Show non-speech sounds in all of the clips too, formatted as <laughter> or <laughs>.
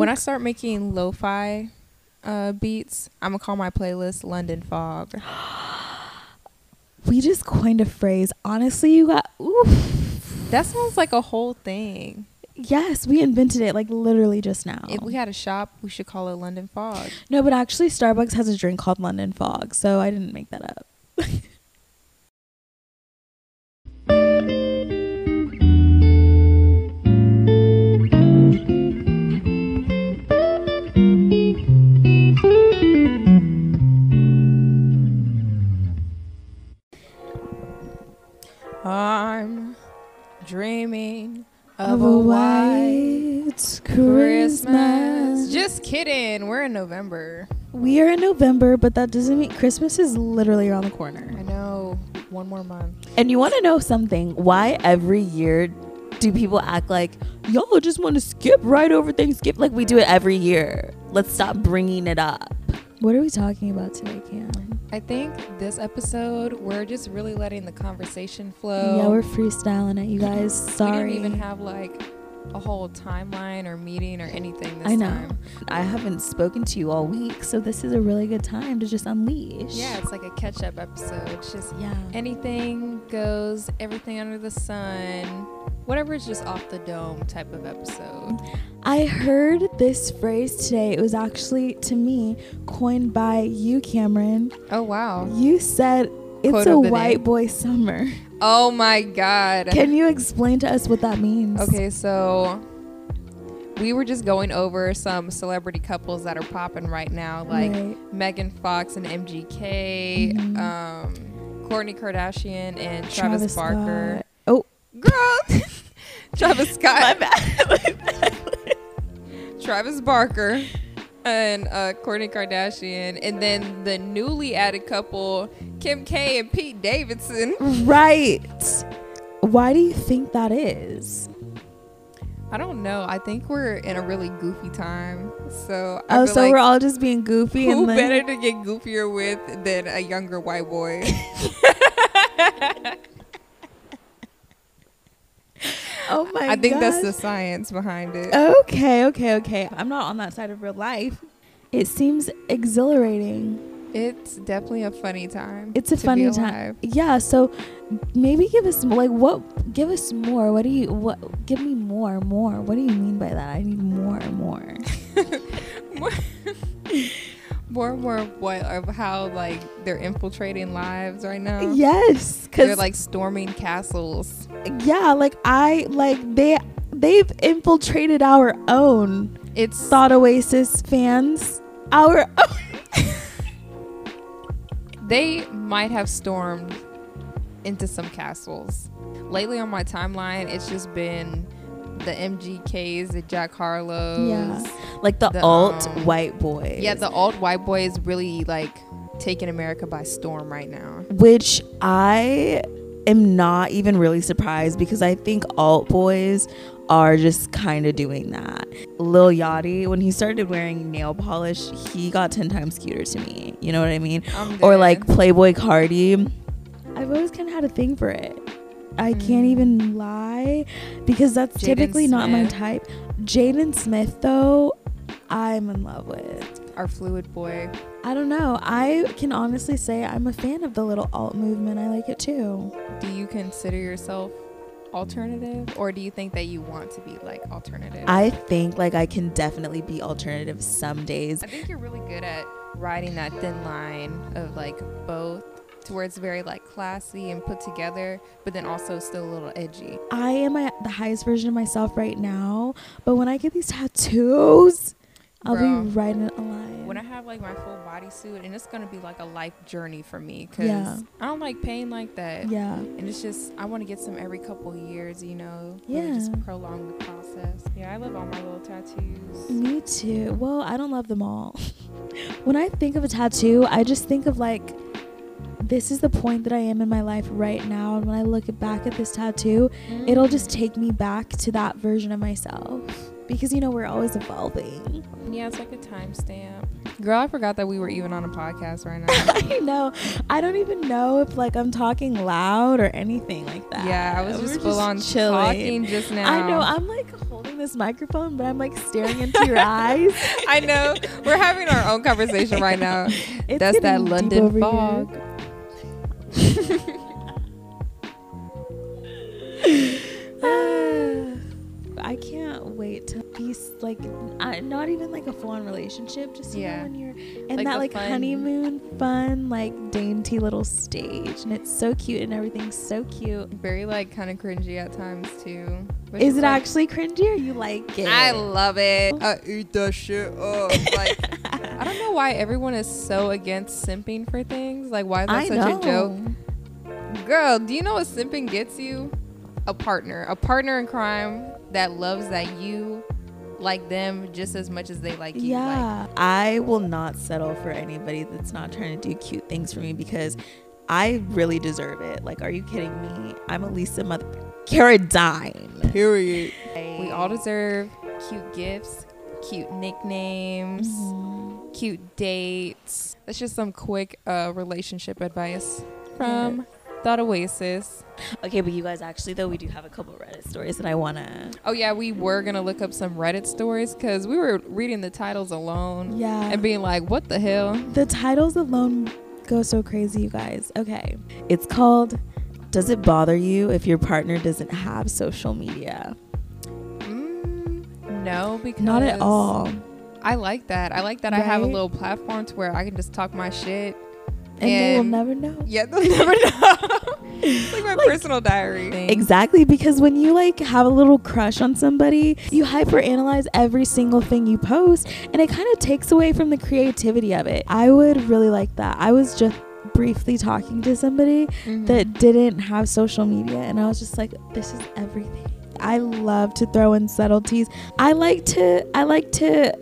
When I start making lo-fi uh, beats, I'm gonna call my playlist London Fog. we just coined a phrase. Honestly, you got oof. That sounds like a whole thing. Yes, we invented it like literally just now. If we had a shop, we should call it London Fog. no, but actually, Starbucks has a drink called London Fog, so I didn't make that up. <laughs> dreaming Of a white Christmas. Just kidding. We're in November. We are in November, but that doesn't mean Christmas is literally around the corner. I know. One more month. And you want to know something? Why every year do people act like y'all just want to skip right over Thanksgiving? Like we do it every year. Let's stop bringing it up. What are we talking about today, Cam? I think this episode we're just really letting the conversation flow. yeah, we're freestyling it, you guys. Sorry. We didn't even have like a whole timeline or meeting or anything this I know. time. I haven't spoken to you all week, so this is a really good time to just unleash. Yeah, it's like a catch up episode. It's just Yeah. anything goes, everything under the sun, whatever is just off the dome type of episode. I heard this phrase today. It was actually to me coined by you, Cameron. Oh wow. You said it's a white day. boy summer. Oh my god. Can you explain to us what that means? Okay, so we were just going over some celebrity couples that are popping right now, like Right. Megan Fox and MGK, Mhm. um, Kourtney Kardashian and Travis, Barker. Scott. Oh, Girl, <laughs> Travis <laughs> Scott. <laughs> My bad. Travis Barker and uh, Kourtney Kardashian, and then the newly added couple Kim K and Pete Davidson. right. Why do you think that is? I don't know. I think we're in a really goofy time, so I Oh, so like we're all just being goofy who and better to get goofier with than a younger white boy? <laughs> <laughs> Oh <laughs> my I think that's the science behind it. Okay, okay, okay. I'm not on that side of real life. It seems exhilarating. It's definitely a funny time. It's a funny time. Yeah, so maybe give us like what give us more. What do you what give me more, more. What do you mean by that? I need more, more. <laughs> More <laughs> and more of what of how like they're infiltrating lives right now. Yes, because They're like storming castles. yeah, like I like they they've infiltrated our own It's Thought Oasis fans. Our <laughs> own. they might have stormed into some castles. Lately on my timeline, it's just been the MGKs, the Jack Harlows. Yeah. like the, The, alt um, white boys. Yeah, the alt white boy is really like taking America by storm right now. which I am not even really surprised because I think alt boys are just kind of doing that. Lil Yachty, when he started wearing nail polish, he got 10 times cuter to me. You know what I mean? Or like Playboi Carti. I've always kind of had a thing for it. I can't Mm. even lie because that's Jaden typically not my type. Jaden Smith, though, I'm in love with. our fluid boy. I don't know. I can honestly say I'm a fan of the little alt movement. I like it too. Do you consider yourself alternative, or do you think that you want to be like alternative? I think like I can definitely be alternative some days. I think you're really good at riding that thin line of like both to where it's very like classy and put together, but then also still a little edgy. I am at the highest version of myself right now, but when I get these tattoos, I'll Bro. be riding a line. When I have like my full bodysuit, and it's gonna be like a life journey for me, cause Yeah. I don't like pain like that. yeah, And it's just I want to get some every couple years, you know. really Yeah. Just prolong the process. Yeah, I love all my little tattoos. me too. Well, I don't love them all. <laughs> when I think of a tattoo, I just think of like this is the point that I am in my life right now, and when I look back at this tattoo, mm. it'll just take me back to that version of myself because you know we're always evolving. Yeah, it's like a timestamp. Girl, I forgot that we were even on a podcast right now. <laughs> I know. I don't even know if like I'm talking loud or anything like that. yeah, I was We're just full on chilling. talking just now. I know. I'm like holding this microphone, but I'm like staring into your eyes. <laughs> I know. We're having our own conversation right now. <laughs> It's That's that getting deep London over fog. here. Like, I, not even like a full on relationship, just you Yeah. know when you're in Like that like fun- honeymoon, fun, like dainty little stage, and it's so cute and everything's so cute. Very like kind of cringy at times too. But Is it like, actually cringy or you like it? I love it. Oh. I eat that shit up. <laughs> Like I don't know why everyone is so against simping for things. Like why is that I such know. a joke? Girl, do you know what simping gets you? A partner. A partner in crime that loves that you like them just as much as they like you. Like, Yeah. I will not settle for anybody that's not trying to do cute things for me because I really deserve it. Like, are you kidding me? I'm a Lisa Mother Caradine. period. We all deserve cute gifts, cute nicknames, Mhm. cute dates. That's just some quick uh, relationship advice from Thought Oasis. Okay, but you guys actually though we do have a couple Reddit stories that I wanna. Oh yeah, we were gonna look up some Reddit stories because we were reading the titles alone Yeah. and being like, "What the hell?" the titles alone go so crazy, you guys. Okay, it's called. Does it bother you if your partner doesn't have social media? Mm, no, because Not at all. I like that. I like that I have a little platform to where I can just talk my shit. And, they will never know. Yeah, they'll never know. <laughs> it's like my Like- personal diary. Exactly, because when you like have a little crush on somebody, you hyperanalyze every single thing you post, and it kind of takes away from the creativity of it. I would really like that. I was just briefly talking to somebody Mhm. that didn't have social media, and I was just like, this is everything. I love to throw in subtleties. I like to, I like to,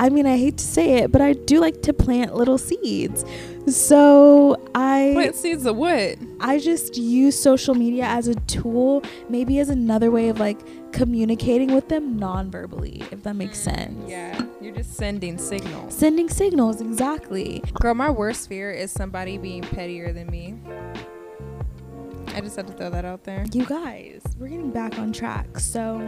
I mean, I hate to say it, but I do like to plant little seeds. So I. plant seeds of what? I just use social media as a tool, maybe as another way of like communicating with them non-verbally, if that makes mm, sense. Yeah, you're just sending signals. Sending signals, exactly. Girl, my worst fear is somebody being pettier than me. I just had to throw that out there. You guys, we're getting back on track. So,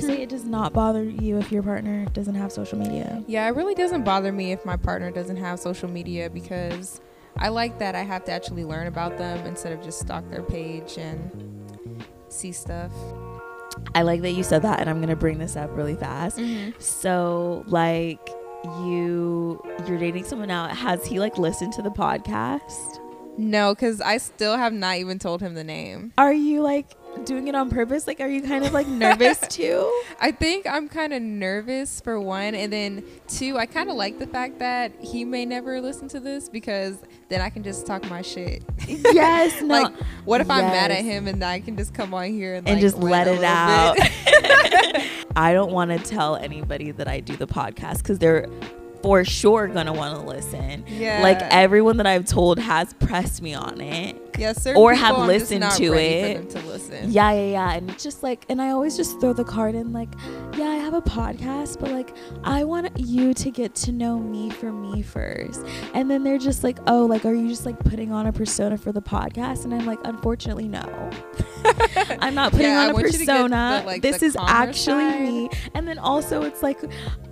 say it does not bother you if your partner doesn't have social media. Yeah, it really doesn't bother me if my partner doesn't have social media because I like that I have to actually learn about them instead of just stalk their page and see stuff. I like that you said that, and I'm gonna bring this up really fast. Mm-hmm. So, like, you you're dating someone now. Has he like listened to the podcast? No, because I still have not even told him the name. Are you like doing it on purpose? Like, are you kind of like nervous <laughs> too? I think I'm kind of nervous for one, and then two, I kind of like the fact that he may never listen to this because then I can just talk my shit. <laughs> yes, <laughs> no. Like, what if I'm mad at him and I can just come on here and, and like, just let it out. I don't want to tell anybody that I do the podcast because they're for sure gonna want to listen. yeah, Like everyone that I've told has pressed me on it. yeah, certain or have listened to it. To listen. Yeah, yeah, yeah. And it's just like, and I always just throw the card in, like, yeah, I have a podcast, but like, I want you to get to know me for me first. And then they're just like, oh, like, are you just like putting on a persona for the podcast? And I'm like, unfortunately, no. <laughs> <laughs> I'm not putting Yeah, on a want you to get the, persona. like, this is actually side. me. And then also, it's like,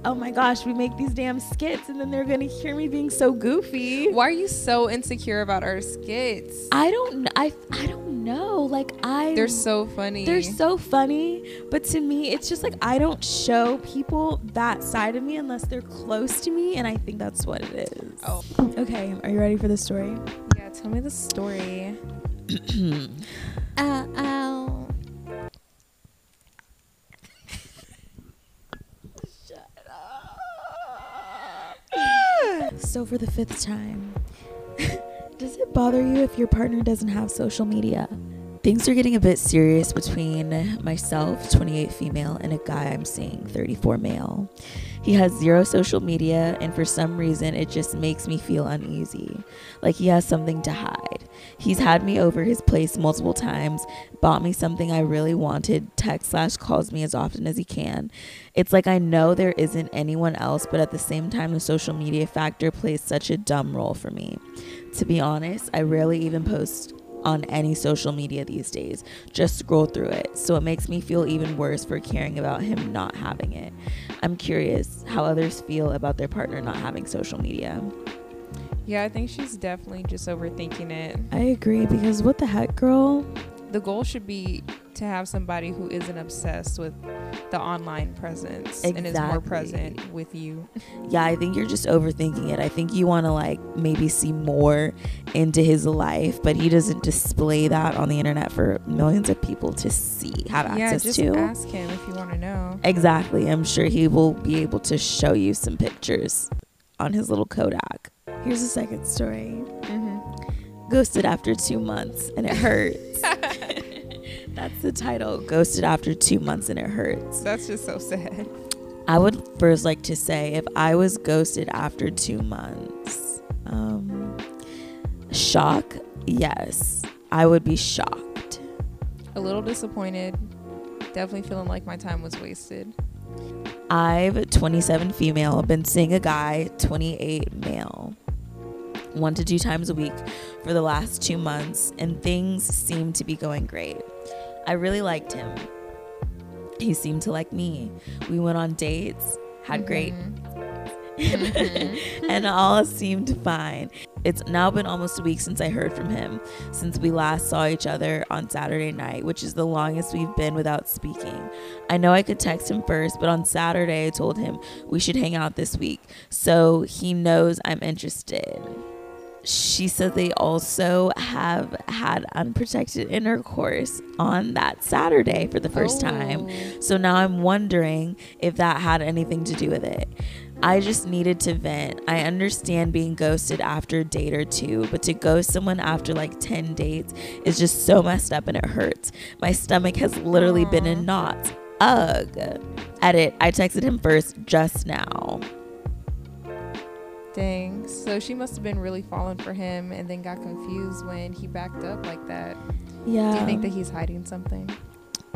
oh my gosh, we make these damn skits, and then they're gonna hear me being so goofy. Why are you so insecure about our skits? I don't, I, I don't know. Like, I They're so funny. they're so funny, but to me, it's just like I don't show people that side of me unless they're close to me, and I think that's what it is. Oh. Okay, are you ready for the story? Yeah, tell me the story. <clears throat> for the fifth time, <laughs> does it bother you if your partner doesn't have social media? Things are getting a bit serious between myself, 28 female, and a guy I'm seeing, 34 male. He has zero social media, and for some reason, it just makes me feel uneasy. Like he has something to hide. He's had me over his place multiple times, bought me something I really wanted, text slash calls me as often as he can. It's like I know there isn't anyone else, but at the same time, the social media factor plays such a dumb role for me. To be honest, I rarely even post on any social media these days. Just scroll through it. So it makes me feel even worse for caring about him not having it. I'm curious how others feel about their partner not having social media. Yeah, I think she's definitely just overthinking it. I agree because what the heck, girl? The goal should be to have somebody who isn't obsessed with the online presence and is more present with you. Yeah, I think you're just overthinking it. I think you want to like maybe see more into his life, but he doesn't display that on the internet for millions of people to see, have yeah, access just to. ask him if you want to know. Exactly. I'm sure he will be able to show you some pictures on his little Kodak. Here's a second story. Mm-hmm. Ghosted after two months and it hurts. <laughs> That's the title. Ghosted after two months and it hurts. That's just so sad. I would first like to say if I was ghosted after two months, um, shock, yes, I would be shocked. A little disappointed. Definitely feeling like my time was wasted. I've 27 female, been seeing a guy 28 male, one to two times a week for the last two months, and things seem to be going great. I really liked him. He seemed to like me. We went on dates, had great Mhm. <laughs> and all seemed fine. It's now been almost a week since I heard from him, since we last saw each other on Saturday night, which is the longest we've been without speaking. I know I could text him first, but on Saturday I told him we should hang out this week, so he knows I'm interested. She said they also have had unprotected intercourse on that Saturday for the first time. Oh. So now I'm wondering if that had anything to do with it. I just needed to vent. I understand being ghosted after a date or two, but to ghost someone after like 10 dates is just so messed up and it hurts. My stomach has literally been in knots. Ugh. Edit. I texted him first just now. Dang. So she must have been really falling for him and then got confused when he backed up like that. Yeah. Do you think that he's hiding something?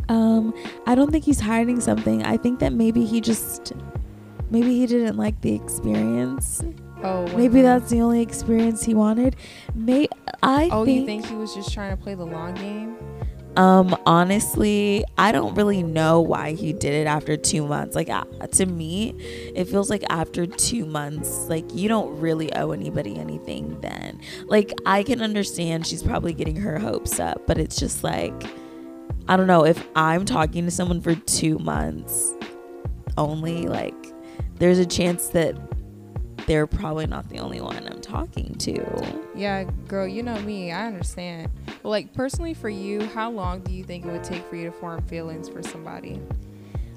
Um, I don't think he's hiding something. I think that maybe he just maybe he didn't like the experience. Oh, Maybe that's the only experience he wanted. May I Oh, think, you think he was just trying to play the long game? Um honestly, I don't really know why he did it after 2 months. Like uh, to me, it feels like after 2 months, like you don't really owe anybody anything then. Like I can understand she's probably getting her hopes up, but it's just like I don't know if I'm talking to someone for 2 months only like there's a chance that they're probably not the only one I'm talking to. Yeah, girl, you know me. I understand. But like personally for you, how long do you think it would take for you to form feelings for somebody?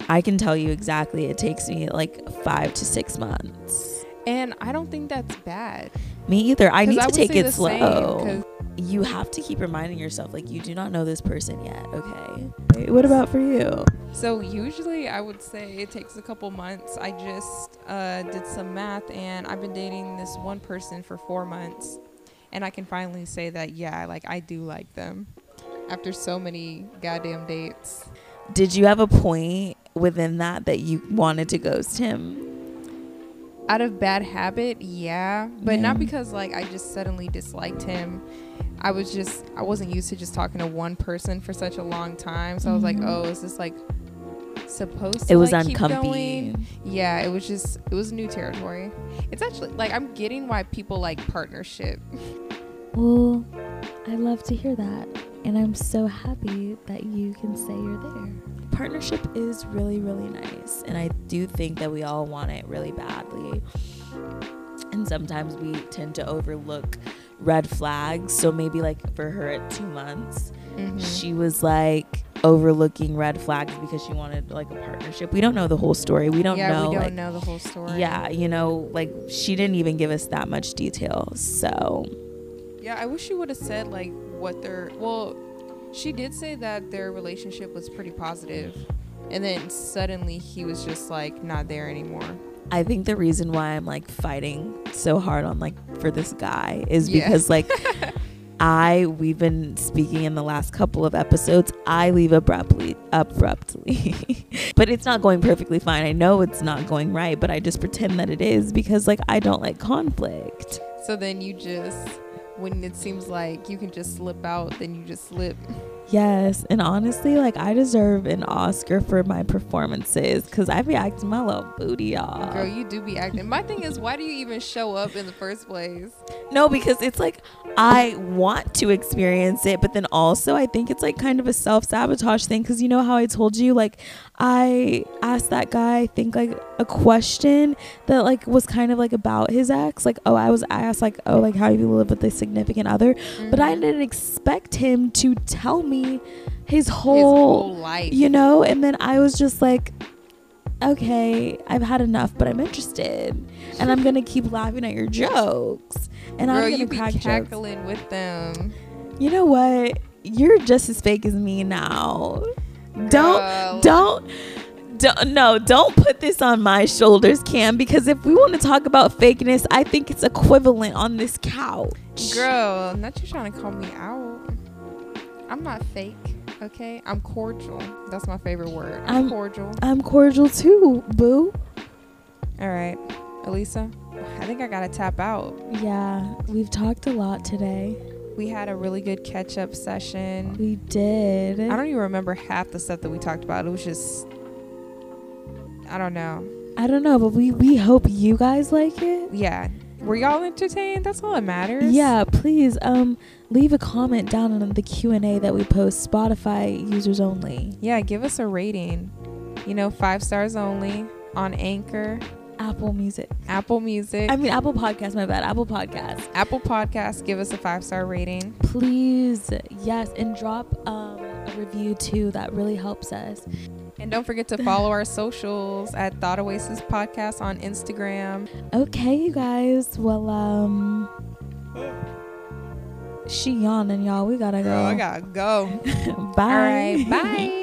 I can tell you exactly. It takes me like five to six months. And I don't think that's bad. Me either. I need to would take it slow. Same, 'cause you have to keep reminding yourself, like, you do not know this person yet, okay? What about for you? So usually I would say it takes a couple months. I just uh, did some math and I've been dating this one person for four months, and I can finally say that yeah, like I do like them after so many goddamn dates. Did you have a point within that that you wanted to ghost him? Out of bad habit, yeah, but not because like I just suddenly disliked him. I was just I wasn't used to just talking to one person for such a long time, so I was like, Mhm. oh, is this like supposed to? Be It was like, keep uncomfy. Yeah, it was just it was new territory. It's actually like I'm getting why people like partnership. Well, I love to hear that. And I'm so happy that you can say you're there. Partnership is really, really nice. And I do think that we all want it really badly. And sometimes we tend to overlook red flags. So maybe, like, for her at two months, Mhm. she was like overlooking red flags because she wanted like a partnership. We don't know the whole story. We don't yeah, know. we don't like, know the whole story. Yeah, you know, like she didn't even give us that much detail. So Yeah, I wish she would have said like what their well, she did say that their relationship was pretty positive, and then suddenly he was just like not there anymore. I think the reason why I'm like fighting so hard on like for this guy is Yeah. because like <laughs> I we've been speaking in the last couple of episodes. I leave abruptly abruptly. <laughs> but it's not going perfectly fine. I know it's not going right, but I just pretend that it is because like I don't like conflict. So then you just when it seems like you can just slip out, then you just slip. Yes, and honestly, like I deserve an Oscar for my performances because I be acting my little booty off. Girl, you do be acting. My thing is, why do you even show up in the first place? No, because it's like I want to experience it, but then also I think it's like kind of a self sabotage thing because you know how I told you, like I asked that guy, I think like a question that like was kind of like about his ex, like oh I was asked like oh like how you live with a significant other, mm-hmm. but I mm-hmm. didn't expect him to tell me me his whole, his whole life. You know, and then I was just like, okay, I've had enough, but I'm interested, and I'm gonna keep laughing at your jokes, and Girl, I'm gonna you crack be cackling jokes. with them. You know what? You're just as fake as me now. Girl. Don't don't. Don't, no, don't put this on my shoulders, Cam, because if we want to talk about fakeness, I think it's equivalent on this couch. Girl, not you trying to call me out. I'm not fake, okay? I'm cordial. That's my favorite word. I'm, I'm cordial. I'm cordial too, boo. All right, Elisa, I think I gotta tap out. Yeah, we've talked a lot today. We had a really good catch up session. We did. I don't even remember half the stuff that we talked about. It was just, I don't know. I don't know, but we we hope you guys like it. Yeah. Were y'all entertained? That's all that matters. Yeah, please. Um, leave a comment down on the Q&A that we post Spotify users only. Yeah, give us a rating. You know, 5 stars only on Anchor, Apple Music. Apple Music. I mean Apple Podcast, my bad. Apple Podcast. Apple Podcast, give us a 5-star rating. Please. Yes, and drop um, review too. That really helps us. And don't forget to follow our socials at Thought Oasis Podcast on Instagram. Okay, you guys. Well, um she yawning, y'all. We gotta go. Girl, I gotta go. bye. <laughs> All right, bye.